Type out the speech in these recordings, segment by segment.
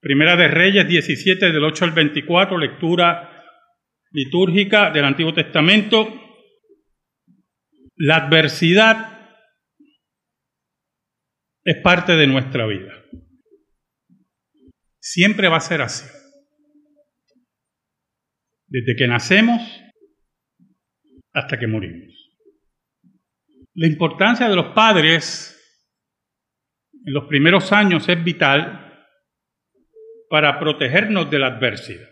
Primera de Reyes 17 del 8 al 24, lectura litúrgica del Antiguo Testamento. La adversidad es parte de nuestra vida. Siempre va a ser así. Desde que nacemos hasta que morimos. La importancia de los padres en los primeros años es vital para protegernos de la adversidad.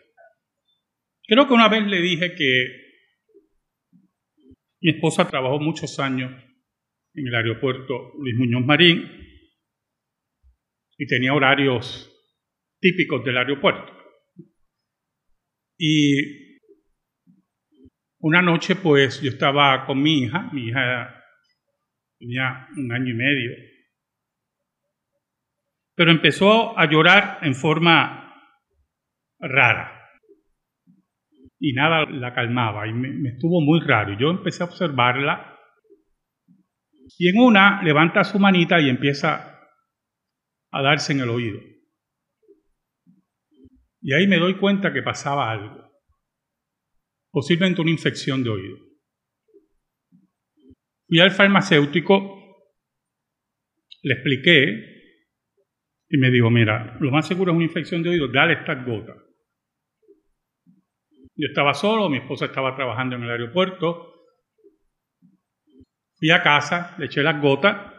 Creo que una vez le dije que mi esposa trabajó muchos años en el aeropuerto Luis Muñoz Marín y tenía horarios típicos del aeropuerto. Y una noche pues yo estaba con mi hija, mi hija tenía un año y medio, pero empezó a llorar en forma rara. Y nada la calmaba y me, estuvo muy raro. Yo empecé a observarla y en una levanta su manita y empieza a darse en el oído. Y ahí me doy cuenta que pasaba algo, posiblemente una infección de oído. Fui al farmacéutico, le expliqué y me dijo, mira, lo más seguro es una infección de oído, dale estas gotas. Yo estaba solo, mi esposa estaba trabajando en el aeropuerto. Fui a casa, le eché las gotas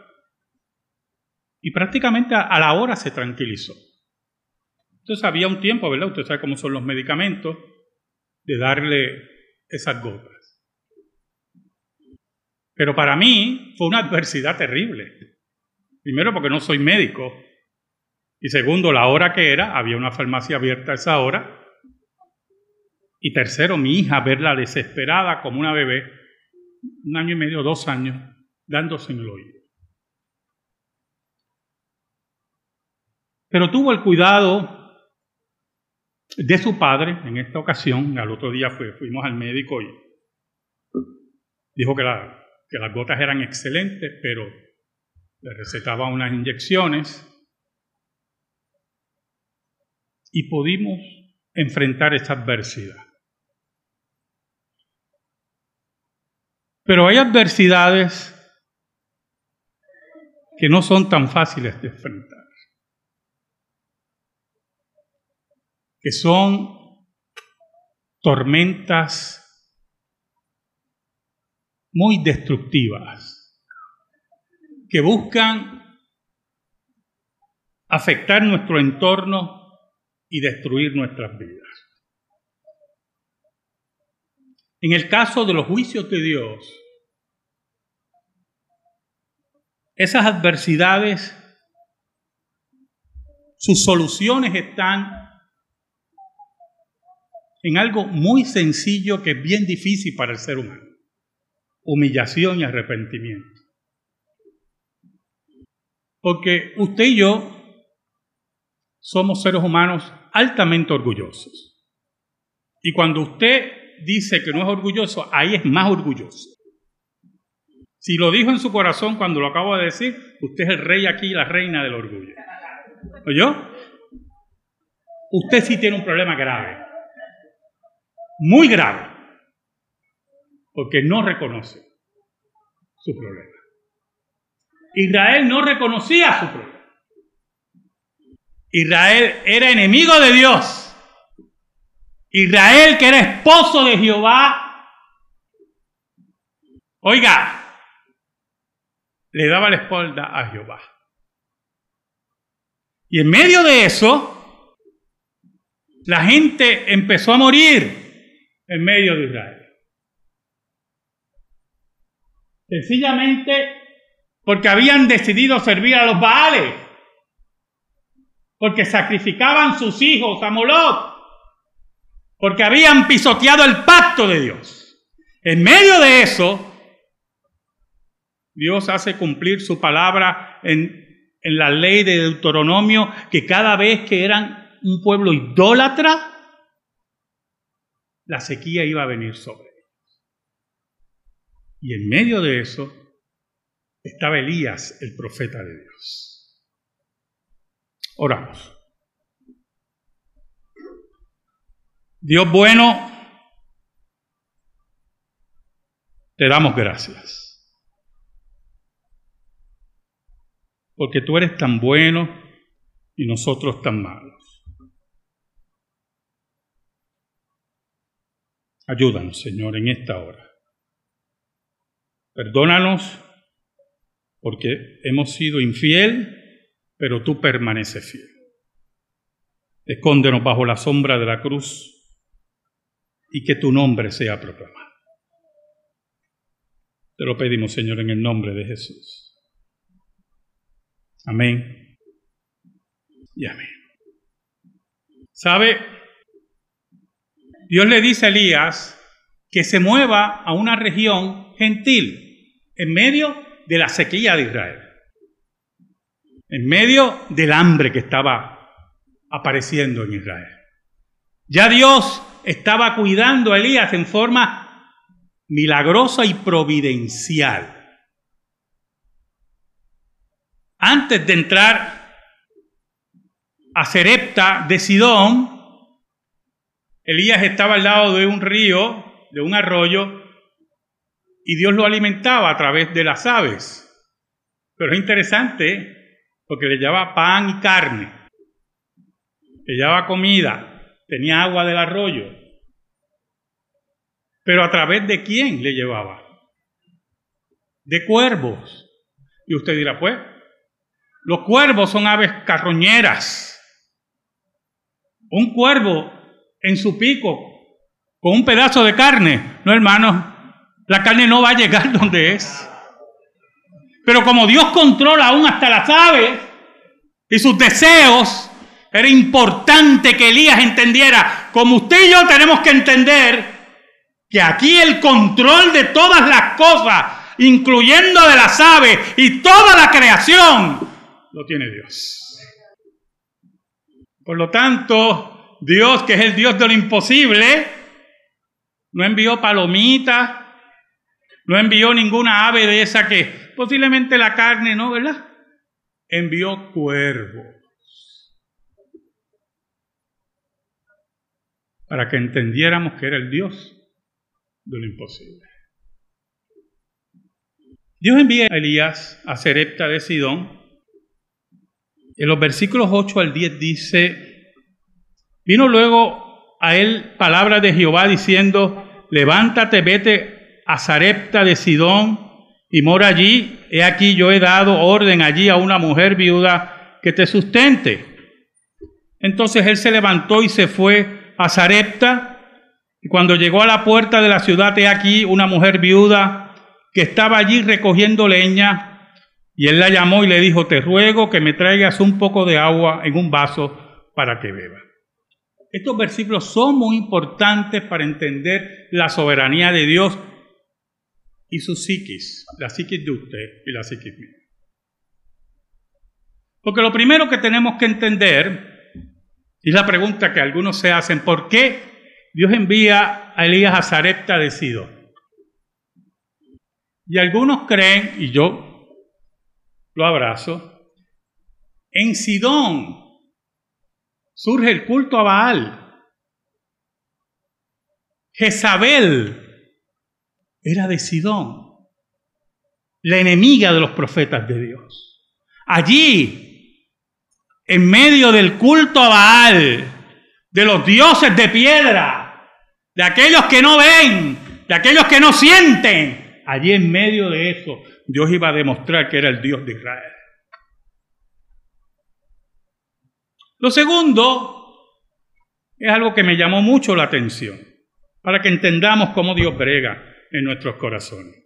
y prácticamente a la hora se tranquilizó. Entonces había un tiempo, ¿verdad? Usted sabe cómo son los medicamentos, de darle esas gotas. Pero para mí fue una adversidad terrible. Primero porque no soy médico y segundo, la hora que era, había una farmacia abierta a esa hora. Y tercero, mi hija, verla desesperada como una bebé, un año y medio, dos años, dándose en el oído. Pero tuvo el cuidado de su padre en esta ocasión. Al otro día fuimos al médico y dijo que, que las gotas eran excelentes, pero le recetaba unas inyecciones y pudimos enfrentar esta adversidad. Pero hay adversidades que no son tan fáciles de enfrentar, que son tormentas muy destructivas, que buscan afectar nuestro entorno y destruir nuestras vidas. En el caso de los juicios de Dios, esas adversidades, sus soluciones están en algo muy sencillo que es bien difícil para el ser humano. Humillación y arrepentimiento. Porque usted y yo somos seres humanos altamente orgullosos. Y cuando usted dice que no es orgulloso, ahí es más orgulloso. Si lo dijo en su corazón cuando lo acabo de decir, usted es el rey aquí y la reina del orgullo. ¿Oyó? Usted sí tiene un problema grave. Muy grave. Porque no reconoce su problema. Israel no reconocía su problema. Israel era enemigo de Dios. Israel, que era esposo de Jehová, oiga, le daba la espalda a Jehová. Y en medio de eso, la gente empezó a morir en medio de Israel. Sencillamente porque habían decidido servir a los Baales porque sacrificaban sus hijos a Moloch, porque habían pisoteado el pacto de Dios. En medio de eso, Dios hace cumplir su palabra en, en la ley de Deuteronomio, que cada vez que eran un pueblo idólatra, la sequía iba a venir sobre ellos. Y en medio de eso estaba Elías, el profeta de Dios. Oramos. Dios bueno, te damos gracias. Porque tú eres tan bueno y nosotros tan malos. Ayúdanos, Señor, en esta hora. Perdónanos porque hemos sido infiel, pero tú permaneces fiel. Escóndenos bajo la sombra de la cruz y que tu nombre sea proclamado. Te lo pedimos, Señor, en el nombre de Jesús. Amén y amén. ¿Sabe? Dios le dice a Elías que se mueva a una región gentil en medio de la sequía de Israel, en medio del hambre que estaba apareciendo en Israel. Ya Dios estaba cuidando a Elías en forma milagrosa y providencial. Antes de entrar a Serepta de Sidón, Elías estaba al lado de un río, de un arroyo, y Dios lo alimentaba a través de las aves. Pero es interesante porque le llevaba pan y carne, le llevaba comida, tenía agua del arroyo. Pero a través de quién le llevaba? De cuervos. Y usted dirá, pues, los cuervos son aves carroñeras. Un cuervo en su pico con un pedazo de carne. No, hermano, la carne no va a llegar donde es. Pero como Dios controla aún hasta las aves y sus deseos, era importante que Elías entendiera, como usted y yo tenemos que entender, que aquí el control de todas las cosas, incluyendo de las aves y toda la creación, lo tiene Dios. Por lo tanto, Dios, que es el Dios de lo imposible, no envió palomitas, no envió ninguna ave de esa que posiblemente la carne, ¿no? ¿Verdad? Envió cuervos. Para que entendiéramos que era el Dios de lo imposible. Dios envía a Elías a Serepta de Sidón. En los versículos 8 al 10 dice, Vino luego a él palabra de Jehová diciendo, levántate, vete a Zarepta de Sidón y mora allí. He aquí yo he dado orden allí a una mujer viuda que te sustente. Entonces él se levantó y se fue a Zarepta. Y cuando llegó a la puerta de la ciudad, he aquí una mujer viuda que estaba allí recogiendo leña. Y él la llamó y le dijo, te ruego que me traigas un poco de agua en un vaso para que beba. Estos versículos son muy importantes para entender la soberanía de Dios y su psiquis, la psiquis de usted y la psiquis mía. Porque lo primero que tenemos que entender, y la pregunta que algunos se hacen, ¿por qué Dios envía a Elías a Zarepta de Sidón? Y algunos creen, y yo lo abrazo, en Sidón surge el culto a Baal. Jezabel era de Sidón, la enemiga de los profetas de Dios. Allí, en medio del culto a Baal, de los dioses de piedra, de aquellos que no ven, de aquellos que no sienten, allí en medio de eso, Dios iba a demostrar que era el Dios de Israel. Lo segundo es algo que me llamó mucho la atención, para que entendamos cómo Dios brega en nuestros corazones.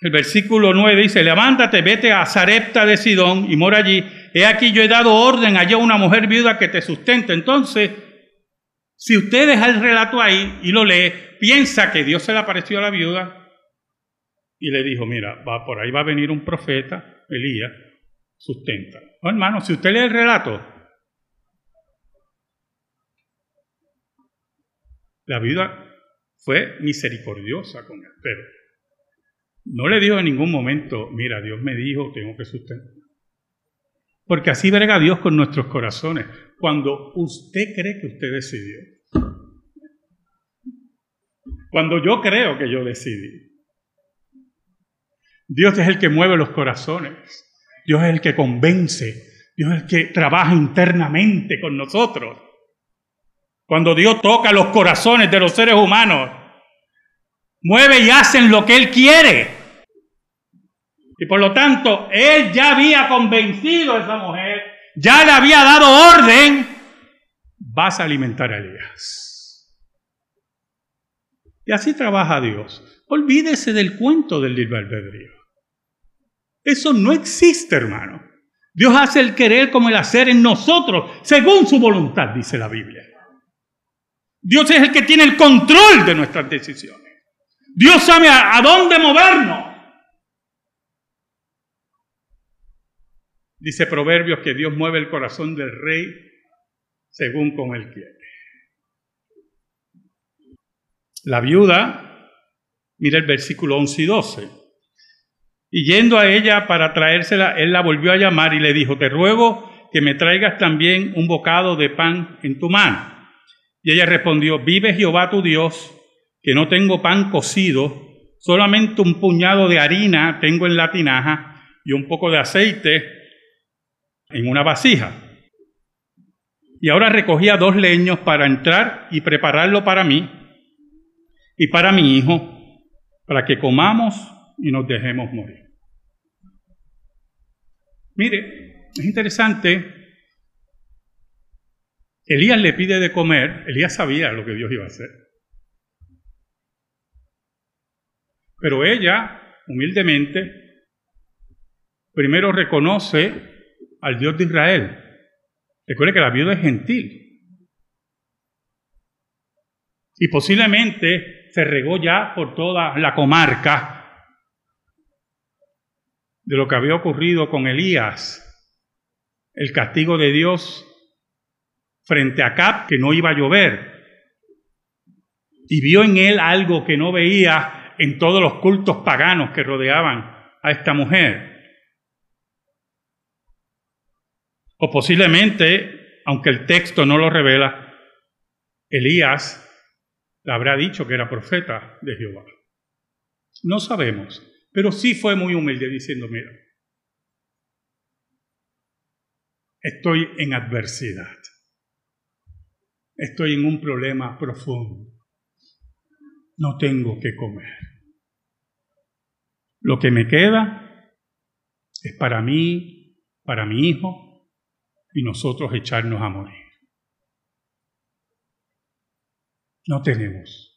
El versículo 9 dice, levántate, vete a Zarepta de Sidón y mora allí. He aquí yo he dado orden a una mujer viuda que te sustente. Entonces, si usted deja el relato ahí y lo lee, piensa que Dios se le apareció a la viuda y le dijo, mira, va, por ahí va a venir un profeta, Elías, sustenta. Hermano, si usted lee el relato, la vida fue misericordiosa con él, pero no le dijo en ningún momento, mira, Dios me dijo, tengo que sustentar. Porque así verga Dios con nuestros corazones, cuando usted cree que usted decidió. Cuando yo creo que yo decidí. Dios es el que mueve los corazones. Dios es el que convence. Dios es el que trabaja internamente con nosotros cuando Dios toca los corazones de los seres humanos, mueve y hacen lo que Él quiere. Y por lo tanto, Él ya había convencido a esa mujer, ya le había dado orden, vas a alimentar a Elías. Y así trabaja Dios. Olvídese del cuento del libre albedrío. Eso no existe, hermano. Dios hace el querer como el hacer en nosotros, según su voluntad, dice la Biblia. Dios es el que tiene el control de nuestras decisiones. Dios sabe a, dónde movernos. Dice Proverbios que Dios mueve el corazón del rey según como él quiere. La viuda, mira el versículo 11 y 12. Y yendo a ella para traérsela, él la volvió a llamar y le dijo, te ruego que me traigas también un bocado de pan en tu mano. Y ella respondió, vive Jehová tu Dios, que no tengo pan cocido, solamente un puñado de harina tengo en la tinaja y un poco de aceite en una vasija. Y ahora recogía dos leños para entrar y prepararlo para mí y para mi hijo, para que comamos y nos dejemos morir. Mire, es interesante. Elías le pide de comer, Elías sabía lo que Dios iba a hacer. Pero ella, humildemente, primero reconoce al Dios de Israel. Recuerde que la viuda es gentil. Y posiblemente se regó ya por toda la comarca de lo que había ocurrido con Elías, el castigo de Dios frente a Cap, que no iba a llover, y vio en él algo que no veía en todos los cultos paganos que rodeaban a esta mujer. O posiblemente, aunque el texto no lo revela, Elías le habrá dicho que era profeta de Jehová. No sabemos. Pero sí fue muy humilde diciendo, mira, estoy en adversidad, estoy en un problema profundo, no tengo que comer. Lo que me queda es para mí, para mi hijo y nosotros echarnos a morir. No tenemos.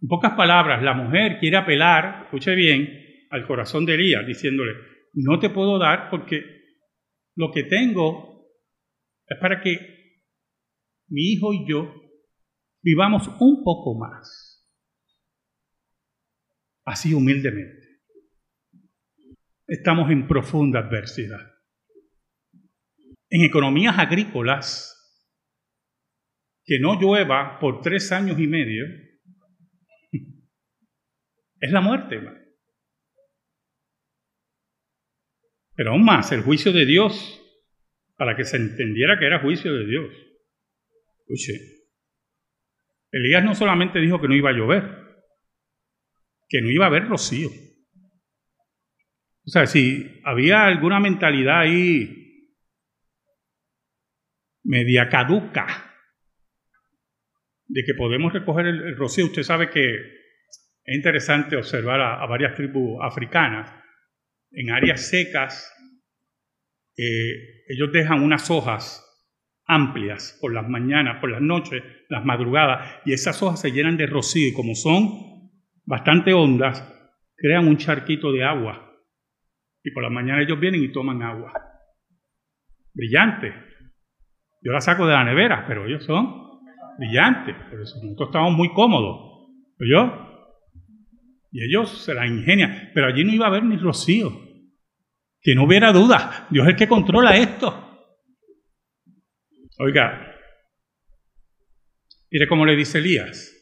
En pocas palabras, la mujer quiere apelar, escuche bien, al corazón de Elías, diciéndole, no te puedo dar porque lo que tengo es para que mi hijo y yo vivamos un poco más. Así humildemente. Estamos en profunda adversidad. En economías agrícolas, que no llueva por tres años y medio, es la muerte. Pero aún más, el juicio de Dios, para que se entendiera que era juicio de Dios. Elías no solamente dijo que no iba a llover, que no iba a haber rocío. O sea, si había alguna mentalidad ahí media caduca de que podemos recoger el rocío, usted sabe que es interesante observar a, varias tribus africanas en áreas secas. Ellos dejan unas hojas amplias por las mañanas, por las noches, las madrugadas, y esas hojas se llenan de rocío y como son bastante hondas, crean un charquito de agua. Y por la mañana ellos vienen y toman agua. Brillante. Yo la saco de la nevera, pero ellos son brillantes. Por eso nosotros estamos muy cómodos. ¿Oyó? Y ellos se la ingenian. Pero allí no iba a haber ni rocío. Que no hubiera duda. Dios es el que controla esto. Oiga, mire cómo le dice Elías.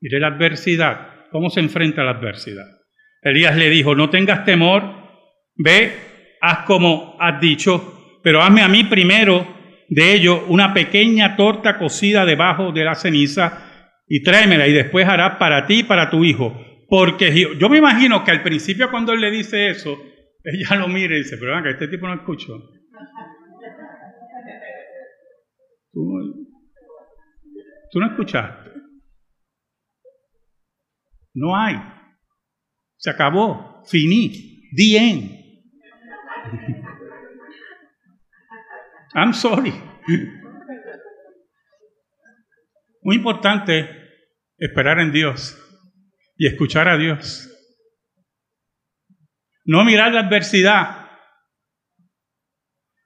Mire la adversidad. ¿Cómo se enfrenta a la adversidad? Elías le dijo, no tengas temor, ve, haz como has dicho, pero hazme a mí primero de ello una pequeña torta cocida debajo de la ceniza y tráemela y después harás para ti y para tu hijo. Porque yo me imagino que al principio cuando él le dice eso, ella lo mira y dice, pero venga, este tipo no escuchó. Tú, no escuchaste. No hay. Se acabó. Finí. The I'm sorry. Muy importante esperar en Dios y escuchar a Dios. No mirar la adversidad.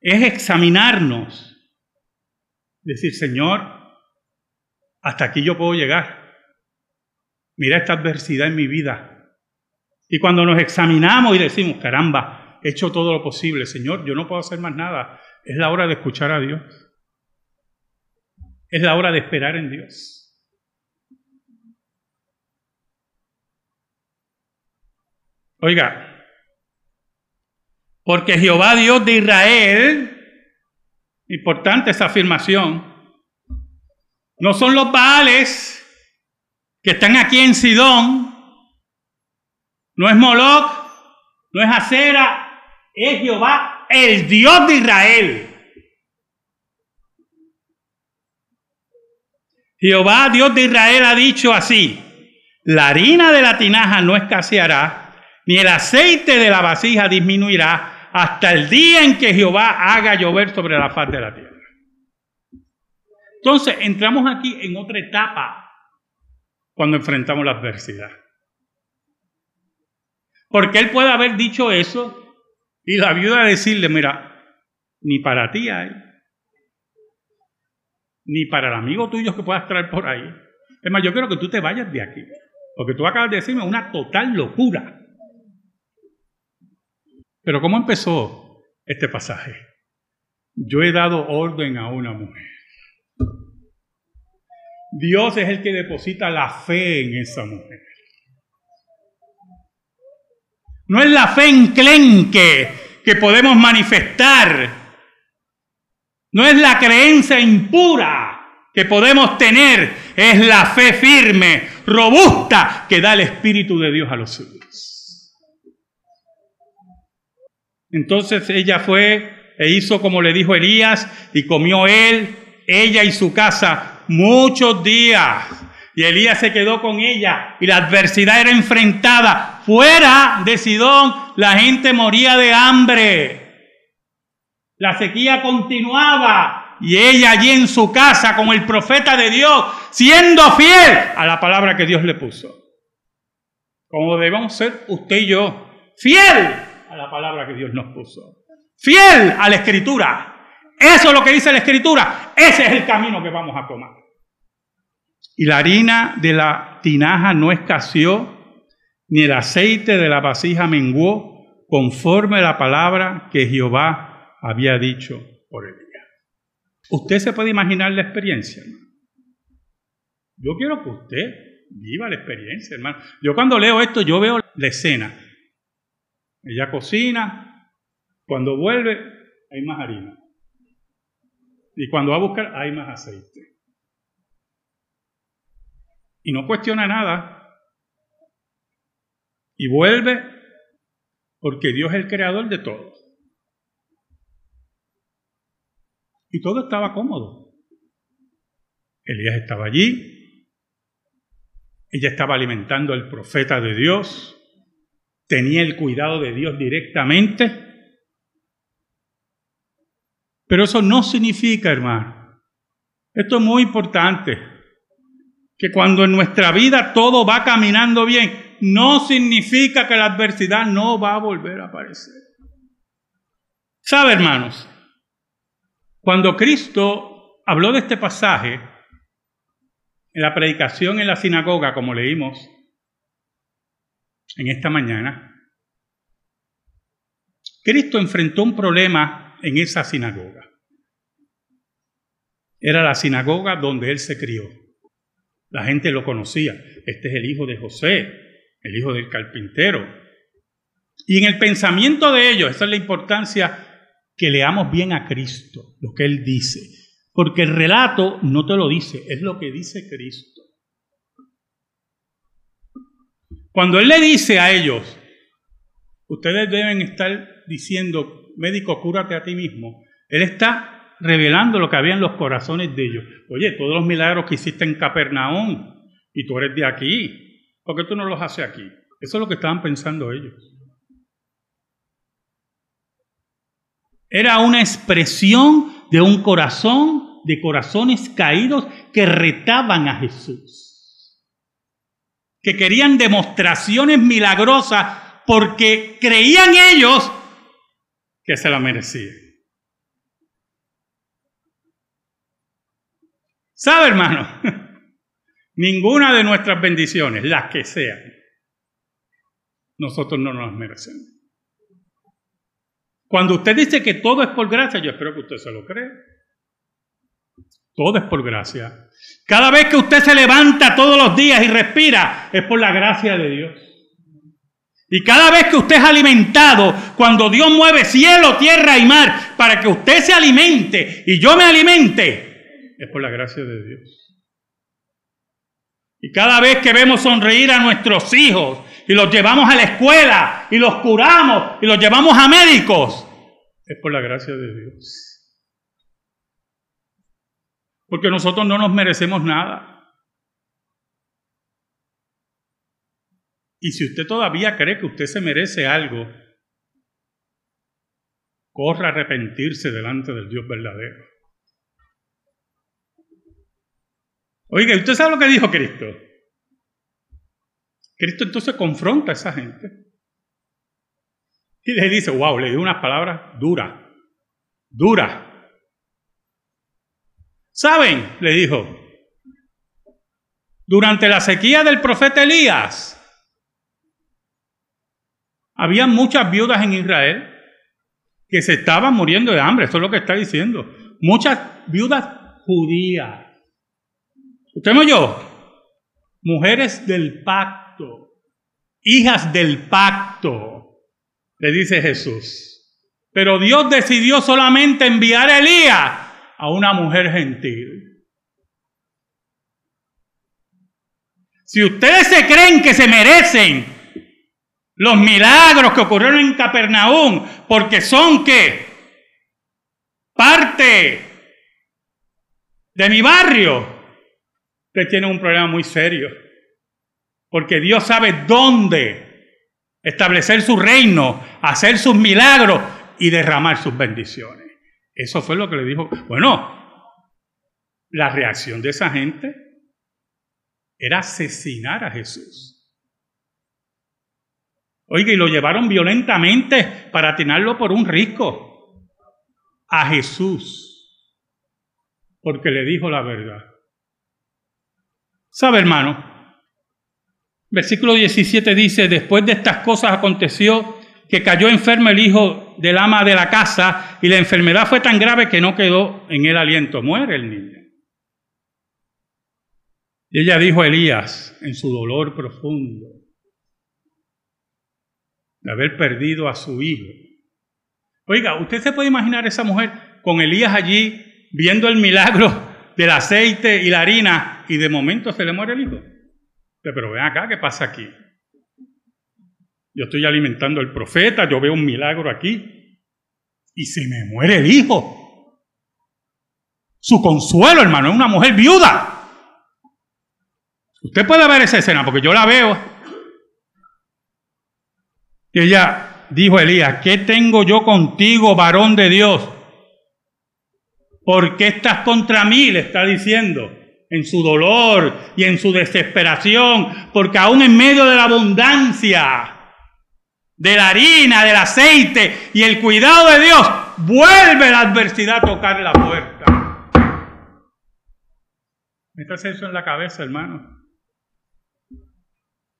Es examinarnos. Decir, Señor, hasta aquí yo puedo llegar. Mira esta adversidad en mi vida. Y cuando nos examinamos y decimos, caramba, he hecho todo lo posible, Señor, yo no puedo hacer más nada, es la hora de escuchar a Dios. Es la hora de esperar en Dios. Oiga, porque Jehová Dios de Israel, importante esa afirmación, no son los Baales que están aquí en Sidón, no es Moloch, no es Acera, es Jehová, el Dios de Israel. Jehová, Dios de Israel, ha dicho así, la harina de la tinaja no escaseará, ni el aceite de la vasija disminuirá, hasta el día en que Jehová haga llover sobre la faz de la tierra. Entonces, entramos aquí en otra etapa cuando enfrentamos la adversidad. Porque él puede haber dicho eso y la viuda decirle, mira, ni para ti hay, ni para el amigo tuyo que puedas traer por ahí. Es más, yo quiero que tú te vayas de aquí, porque tú acabas de decirme una total locura. Pero ¿cómo empezó este pasaje? Yo he dado orden a una mujer. Dios es el que deposita la fe en esa mujer. No es la fe enclenque que podemos manifestar. No es la creencia impura que podemos tener. Es la fe firme, robusta, que da el Espíritu de Dios a los suyos. Entonces ella fue e hizo como le dijo Elías y comió él, ella y su casa muchos días. Y Elías se quedó con ella y la adversidad era enfrentada. Fuera de Sidón la gente moría de hambre. La sequía continuaba y ella allí en su casa como el profeta de Dios, siendo fiel a la palabra que Dios le puso. Como debemos ser usted y yo, fiel la palabra que Dios nos puso. Fiel a la escritura. Eso es lo que dice la escritura. Ese es el camino que vamos a tomar. Y la harina de la tinaja no escaseó, ni el aceite de la vasija menguó, conforme la palabra que Jehová había dicho por ella. Usted se puede imaginar la experiencia. Yo quiero que usted viva la experiencia, hermano. Yo cuando leo esto, yo veo la escena. Ella cocina, cuando vuelve hay más harina. Y cuando va a buscar hay más aceite y no cuestiona nada. Y vuelve porque Dios es el creador de todo. Y todo estaba cómodo. Elías estaba allí, ella estaba alimentando al profeta de Dios, tenía el cuidado de Dios directamente. Pero eso no significa, hermano, esto es muy importante, que cuando en nuestra vida todo va caminando bien, no significa que la adversidad no va a volver a aparecer. ¿Sabe, hermanos? Cuando Cristo habló de este pasaje, en la predicación en la sinagoga, como leímos en esta mañana, Cristo enfrentó un problema en esa sinagoga. Era la sinagoga donde él se crió. La gente lo conocía. Este es el hijo de José, el hijo del carpintero. Y en el pensamiento de ellos, esa es la importancia que leamos bien a Cristo, lo que Él dice. Porque el relato no te lo dice, es lo que dice Cristo. Cuando Él le dice a ellos, ustedes deben estar diciendo, médico, cúrate a ti mismo, Él está revelando lo que había en los corazones de ellos. Oye, todos los milagros que hiciste en Capernaum, y tú eres de aquí, ¿por qué tú no los haces aquí? Eso es lo que estaban pensando ellos. Era una expresión de un corazón, de corazones caídos que retaban a Jesús. Que querían demostraciones milagrosas porque creían ellos que se la merecían. ¿Sabe, hermano? Ninguna de nuestras bendiciones, las que sean, nosotros no nos merecemos. Cuando usted dice que todo es por gracia, yo espero que usted se lo cree. Todo es por gracia. Cada vez que usted se levanta todos los días y respira, es por la gracia de Dios. Y cada vez que usted es alimentado, cuando Dios mueve cielo, tierra y mar, para que usted se alimente y yo me alimente, es por la gracia de Dios. Y cada vez que vemos sonreír a nuestros hijos y los llevamos a la escuela y los curamos y los llevamos a médicos, es por la gracia de Dios. Porque nosotros no nos merecemos nada. Y si usted todavía cree que usted se merece algo, corra a arrepentirse delante del Dios verdadero. Oiga, ¿usted sabe lo que dijo Cristo? Cristo entonces confronta a esa gente. Y le dice, wow, le dio unas palabras duras, duras. ¿Saben? Le dijo, durante la sequía del profeta Elías, había muchas viudas en Israel que se estaban muriendo de hambre, eso es lo que está diciendo. Muchas viudas judías. ¿Usted me oyó? Mujeres del pacto, hijas del pacto, le dice Jesús. Pero Dios decidió solamente enviar a Elías a una mujer gentil. Si ustedes se creen que se merecen los milagros que ocurrieron en Capernaum, porque son que parte de mi barrio, usted tiene un problema muy serio, porque Dios sabe dónde establecer su reino, hacer sus milagros y derramar sus bendiciones. Eso fue lo que le dijo. Bueno, la reacción de esa gente era asesinar a Jesús. Oiga, y lo llevaron violentamente para atinarlo por un risco a Jesús, porque le dijo la verdad. ¿Sabe, hermano? Versículo 17 dice, después de estas cosas aconteció que cayó enfermo el hijo del ama de la casa y la enfermedad fue tan grave que no quedó en el aliento. Muere el niño. Y ella dijo a Elías en su dolor profundo, de haber perdido a su hijo. Oiga, ¿usted se puede imaginar esa mujer con Elías allí viendo el milagro del aceite y la harina y de momento se le muere el hijo? Pero ven acá, ¿qué pasa aquí? Yo estoy alimentando al profeta, yo veo un milagro aquí y se me muere el hijo. Su consuelo, hermano, es una mujer viuda. Usted puede ver esa escena porque yo la veo. Y ella dijo a Elías, ¿qué tengo yo contigo, varón de Dios? ¿Por qué estás contra mí? Le está diciendo, en su dolor y en su desesperación, porque aún en medio de la abundancia de la harina, del aceite y el cuidado de Dios, vuelve la adversidad a tocar la puerta. ¿Metas eso en la cabeza, hermano?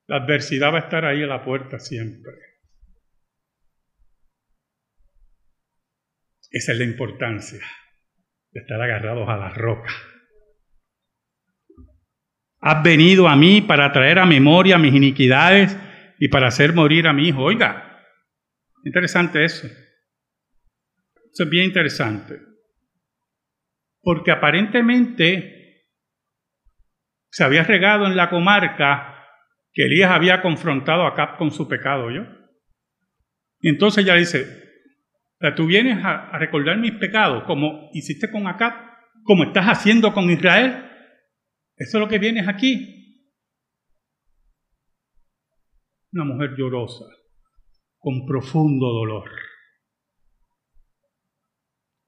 La adversidad va a estar ahí a la puerta siempre. Esa es la importancia de estar agarrados a la roca. Has venido a mí para traer a memoria mis iniquidades y para hacer morir a mi hijo. Oiga, interesante eso. Eso es bien interesante. Porque aparentemente se había regado en la comarca que Elías había confrontado a Acab con su pecado, ¿yo? Y entonces ella dice, tú vienes a, a recordar mis pecados como hiciste con Acab, como estás haciendo con Israel. Eso es lo que vienes aquí. Una mujer llorosa, con profundo dolor.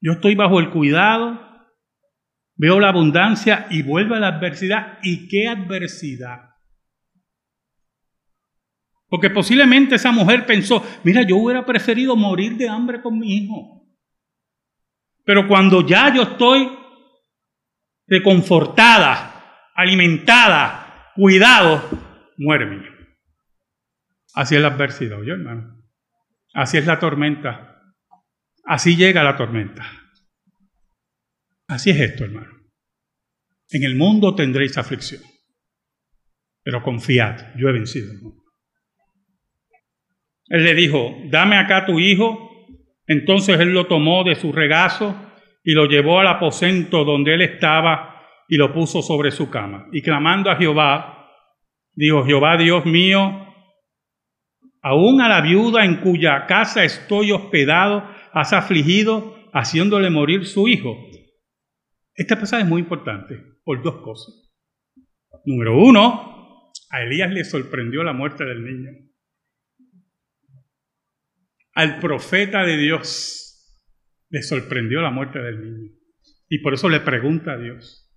Yo estoy bajo el cuidado, veo la abundancia y vuelve a la adversidad. ¿Y qué adversidad? Porque posiblemente esa mujer pensó, mira, yo hubiera preferido morir de hambre con mi hijo. Pero cuando ya yo estoy reconfortada, alimentada, cuidado, muere. Así es la adversidad, ¿oye, hermano? Así es la tormenta. Así llega la tormenta. Así es esto, hermano. En el mundo tendréis aflicción, pero confiad, yo he vencido el mundo. Él le dijo, dame acá tu hijo. Entonces él lo tomó de su regazo y lo llevó al aposento donde él estaba y lo puso sobre su cama. Y clamando a Jehová, dijo, Jehová Dios mío, aún a la viuda en cuya casa estoy hospedado, has afligido haciéndole morir su hijo. Este pasaje es muy importante por dos cosas. Número uno, a Elías le sorprendió la muerte del niño. Al profeta de Dios le sorprendió la muerte del niño. Y por eso le pregunta a Dios.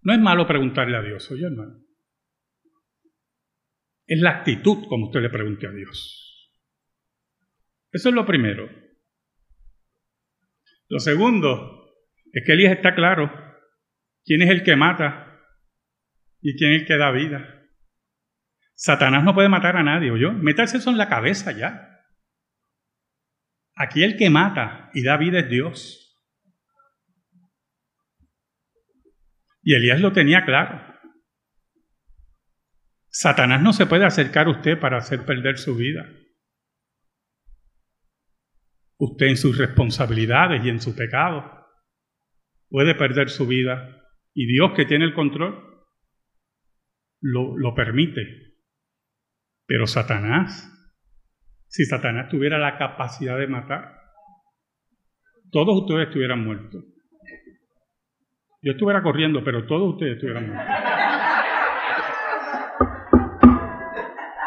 No es malo preguntarle a Dios, oye hermano. Es la actitud como usted le pregunte a Dios. Eso es lo primero. Lo segundo es que Elías está claro quién es el que mata y quién es el que da vida. Satanás no puede matar a nadie, ¿oyó? Métase eso en la cabeza ya. Aquí el que mata y da vida es Dios. Y Elías lo tenía claro. Satanás no se puede acercar a usted para hacer perder su vida usted en sus responsabilidades y en su pecado puede perder su vida y Dios que tiene el control lo, lo permite. Pero Satanás, si Satanás tuviera la capacidad de matar, todos ustedes estuvieran muertos. Yo estuviera corriendo, pero todos ustedes estuvieran muertos.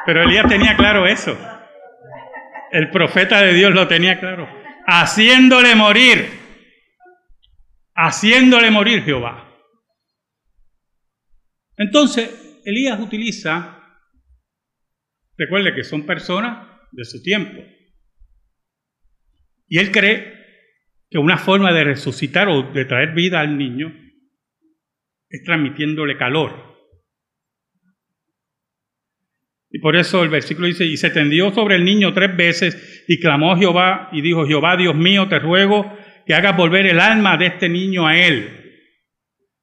Pero Elías tenía claro eso. El profeta de Dios lo tenía claro. Haciéndole morir. Haciéndole morir Jehová. Entonces, Elías utiliza, recuerde que son personas de su tiempo. Y él cree que una forma de resucitar o de traer vida al niño es transmitiéndole calor. Y por eso el versículo dice, y se tendió sobre el niño tres veces y clamó a Jehová y dijo, Jehová Dios mío, te ruego que hagas volver el alma de este niño a él.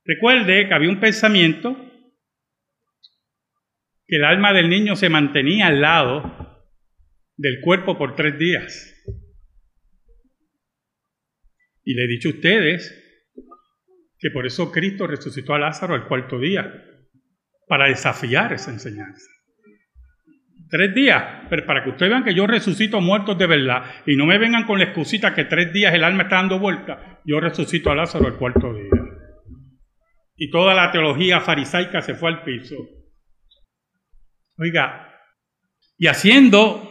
Recuerde que había un pensamiento que el alma del niño se mantenía al lado del cuerpo por tres días. Y le he dicho a ustedes que por eso Cristo resucitó a Lázaro al cuarto día, para desafiar esa enseñanza. Tres días, pero para que ustedes vean que yo resucito muertos de verdad y no me vengan con la excusita que tres días el alma está dando vuelta, yo resucito a Lázaro el cuarto día. Y toda la teología farisaica se fue al piso. Oiga, y haciendo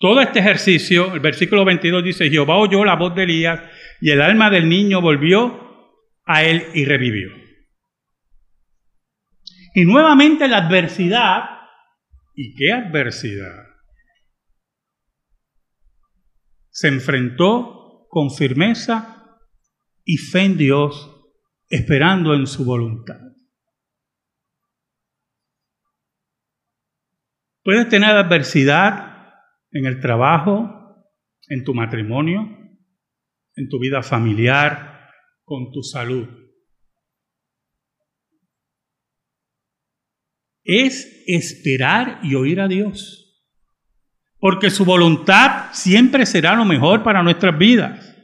todo este ejercicio, el versículo 22 dice, Jehová oyó la voz de Elías y el alma del niño volvió a él y revivió. Y nuevamente la adversidad ¿Y qué adversidad? Se enfrentó con firmeza y fe en Dios, esperando en su voluntad. Puedes tener adversidad en el trabajo, en tu matrimonio, en tu vida familiar, con tu salud. Es esperar y oír a Dios. Porque su voluntad siempre será lo mejor para nuestras vidas.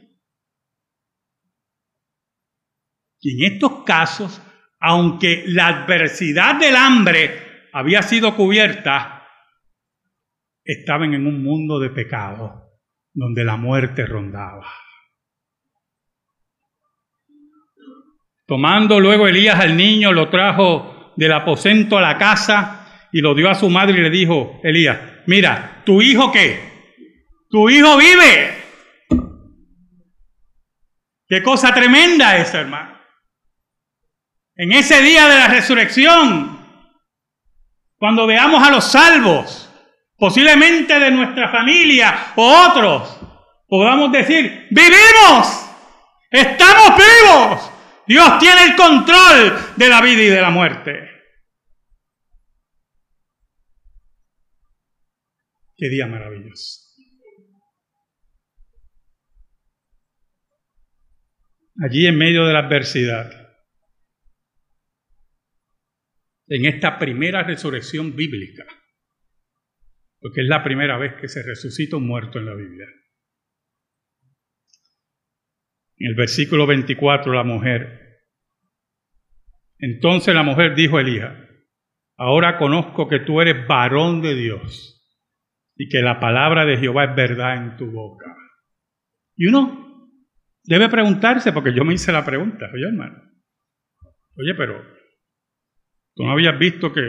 Y en estos casos, aunque la adversidad del hambre había sido cubierta, estaban en un mundo de pecado donde la muerte rondaba. Tomando luego Elías al niño, lo trajo del aposento a la casa y lo dio a su madre y le dijo, Elías, mira, ¿tu hijo qué? Tu hijo vive. Qué cosa tremenda es, hermano. En ese día de la resurrección, cuando veamos a los salvos, posiblemente de nuestra familia o otros, podamos decir, vivimos, estamos vivos, Dios tiene el control de la vida y de la muerte. Qué día maravilloso. Allí en medio de la adversidad, en esta primera resurrección bíblica, porque es la primera vez que se resucita un muerto en la Biblia. En el versículo 24 la mujer. Entonces la mujer dijo a Elías, ahora conozco que tú eres varón de Dios y que la palabra de Jehová es verdad en tu boca. Y uno debe preguntarse, porque yo me hice la pregunta, oye hermano, oye, pero tú no habías visto que,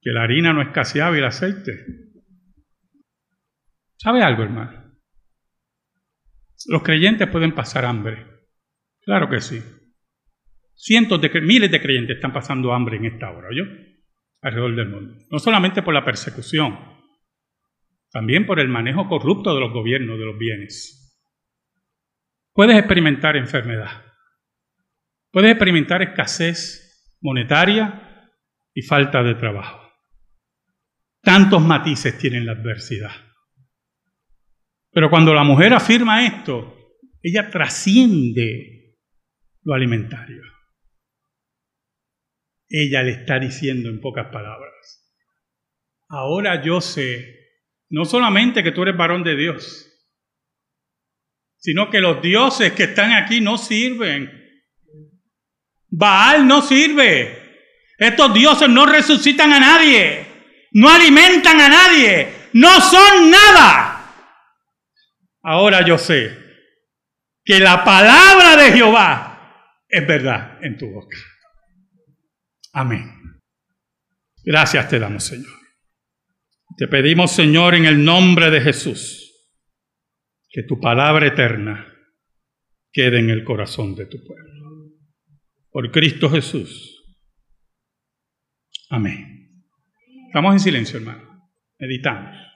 que la harina no escaseaba y el aceite. ¿Sabe algo, hermano? Los creyentes pueden pasar hambre. Claro que sí. Cientos de, miles de creyentes están pasando hambre en esta hora, ¿yo? Alrededor del mundo. No solamente por la persecución, también por el manejo corrupto de los gobiernos de los bienes. Puedes experimentar enfermedad. Puedes experimentar escasez monetaria y falta de trabajo. Tantos matices tiene la adversidad. Pero cuando la mujer afirma esto, ella trasciende lo alimentario. Ella le está diciendo en pocas palabras, ahora yo sé no solamente que tú eres varón de Dios, sino que los dioses que están aquí no sirven. Baal no sirve. Estos dioses no resucitan a nadie, no alimentan a nadie, no son nada. Ahora yo sé que la palabra de Jehová es verdad en tu boca. Amén. Gracias te damos, Señor. Te pedimos, Señor, en el nombre de Jesús, que tu palabra eterna quede en el corazón de tu pueblo. Por Cristo Jesús. Amén. Estamos en silencio, hermano. Meditamos.